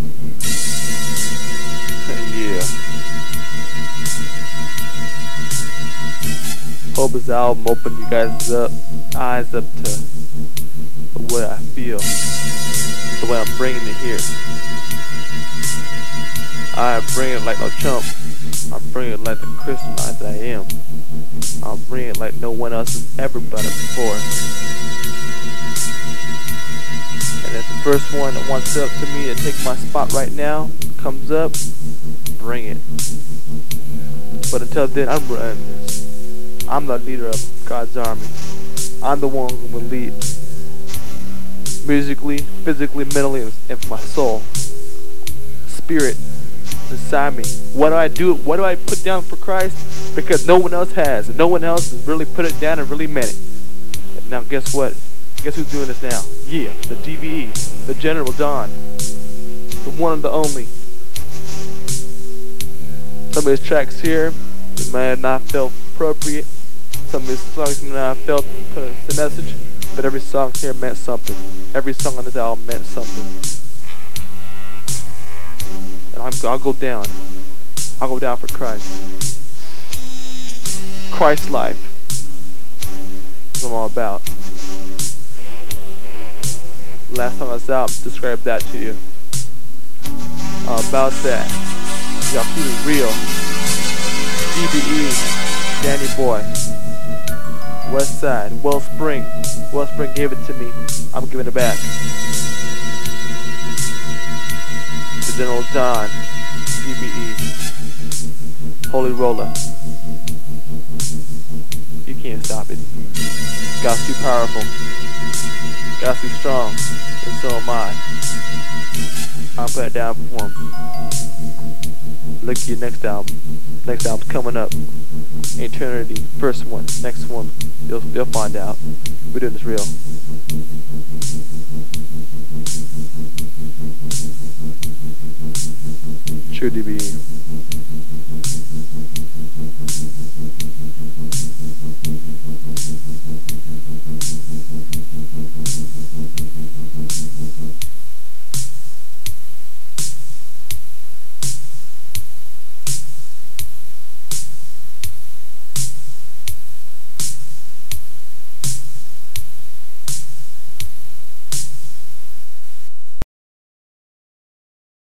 yeah. Hope this album opened you guys up, eyes up to the way I feel, the way I'm bringing it here. I bring it like no chump. I bring it like the that I am. I'll bring it like no one else has ever done it before. First one that wants up to me to take my spot right now comes up, bring it. But until then, I'm running this. I'm the leader of God's army. I'm the one who will lead. Musically, physically, mentally, and my soul. Spirit inside me. What do I do? What do I put down for Christ? Because no one else has. No one else has really put it down and really meant it. Now guess what? Guess who's doing this now? Yeah, the DBE, the General Don, the one and the only. Some of his tracks here may have not felt appropriate. Some of his songs may not felt the message, but every song here meant something. Every song on this album meant something. And I'm, I'll go down. I'll go down for Christ. Christ life. That's what I'm all about. Last time I was out, described that to you. Uh, about that. Y'all keep it real. DBE, Danny Boy. West Side, Wellspring. Wellspring gave it to me. I'm giving it back. The General Don, DBE. Holy Roller. You can't stop it. God's too powerful. Too strong. And so am I. I'll put it down for him. Look at your next album. Next album's coming up. Eternity. First one. Next one. You'll, you'll find out. We're doing this real. True DBE.